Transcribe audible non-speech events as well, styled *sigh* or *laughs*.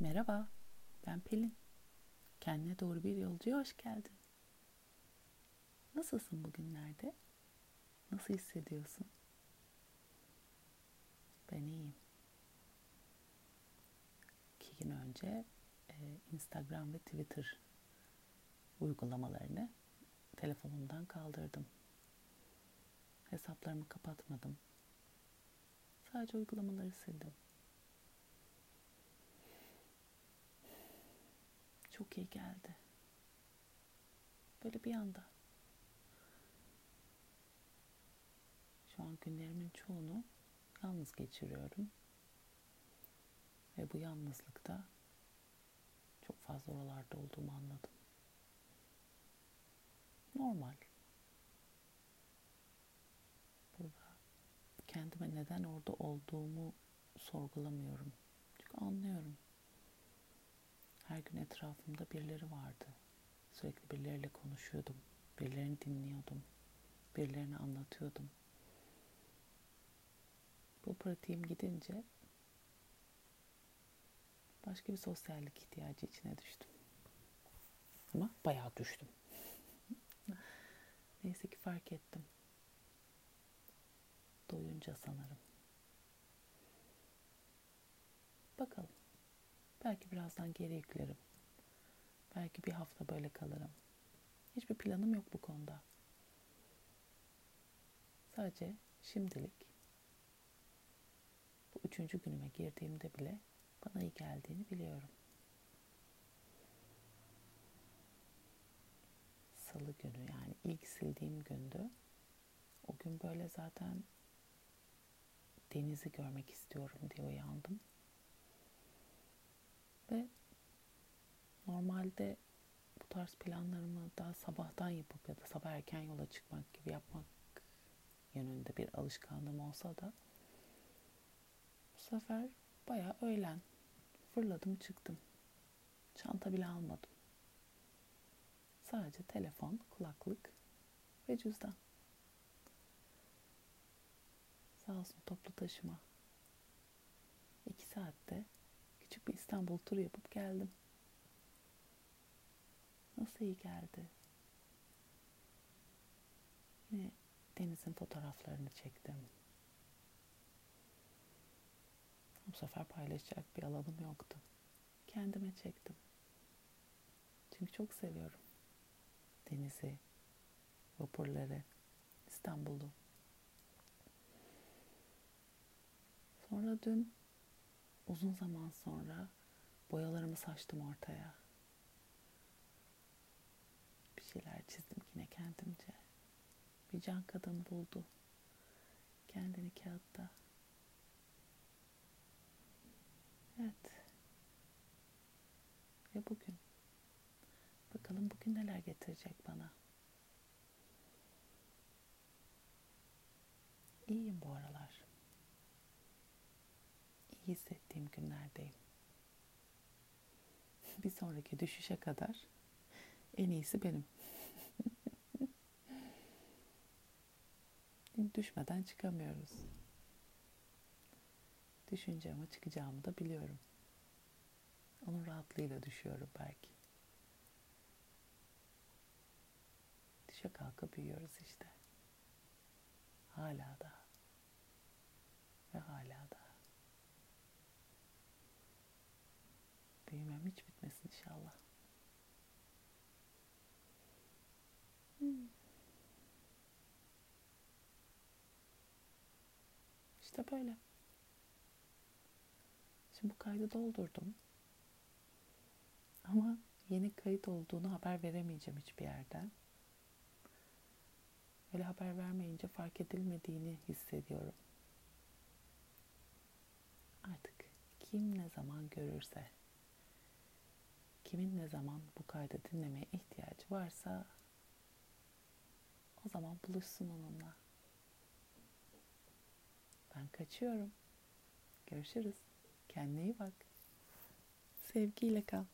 Merhaba, ben Pelin. Kendine doğru bir yolcuya hoş geldin. Nasılsın bugünlerde? Nasıl hissediyorsun? Ben iyiyim. İki gün önce e, Instagram ve Twitter uygulamalarını telefonumdan kaldırdım. Hesaplarımı kapatmadım. Sadece uygulamaları sildim. Çok iyi geldi. Böyle bir anda. Şu an günlerimin çoğunu yalnız geçiriyorum. Ve bu yalnızlıkta çok fazla oralarda olduğumu anladım. Normal. Burada kendime neden orada olduğumu sorgulamıyorum. Çünkü anlıyorum. Her gün etrafımda birileri vardı. Sürekli birileriyle konuşuyordum. Birilerini dinliyordum. Birilerine anlatıyordum. Bu pratiğim gidince başka bir sosyallik ihtiyacı içine düştüm. Ama bayağı düştüm. *laughs* Neyse ki fark ettim. Doyunca sanırım. Bakalım. Belki birazdan geri yüklerim. Belki bir hafta böyle kalırım. Hiçbir planım yok bu konuda. Sadece şimdilik bu üçüncü günüme girdiğimde bile bana iyi geldiğini biliyorum. Salı günü yani ilk sildiğim gündü. O gün böyle zaten denizi görmek istiyorum diye uyandım. Ve normalde bu tarz planlarımı daha sabahtan yapıp ya da sabah erken yola çıkmak gibi yapmak yönünde bir alışkanlığım olsa da bu sefer bayağı öğlen fırladım çıktım. Çanta bile almadım. Sadece telefon, kulaklık ve cüzdan. Sağ olsun toplu taşıma. İki saatte küçük bir İstanbul turu yapıp geldim. Nasıl iyi geldi. Yine denizin fotoğraflarını çektim. Bu sefer paylaşacak bir alanım yoktu. Kendime çektim. Çünkü çok seviyorum. Denizi, vapurları, İstanbul'u. Sonra dün uzun zaman sonra boyalarımı saçtım ortaya. Bir şeyler çizdim yine kendimce. Bir can kadın buldu. Kendini kağıtta. Evet. Ve bugün. Bakalım bugün neler getirecek bana. İyiyim bu aralar iyi hissettiğim günlerdeyim. *laughs* Bir sonraki düşüşe kadar en iyisi benim. *laughs* Düşmeden çıkamıyoruz. Düşünce ama çıkacağımı da biliyorum. Onun rahatlığıyla düşüyorum belki. Düşe kalka büyüyoruz işte. Hala da. İşte böyle. Şimdi bu kaydı doldurdum. Ama yeni kayıt olduğunu haber veremeyeceğim hiçbir yerden. Öyle haber vermeyince fark edilmediğini hissediyorum. Artık kim ne zaman görürse kimin ne zaman bu kaydı dinlemeye ihtiyacı varsa o zaman buluşsun onunla. Kaçıyorum. Görüşürüz. Kendine iyi bak. Sevgiyle kal.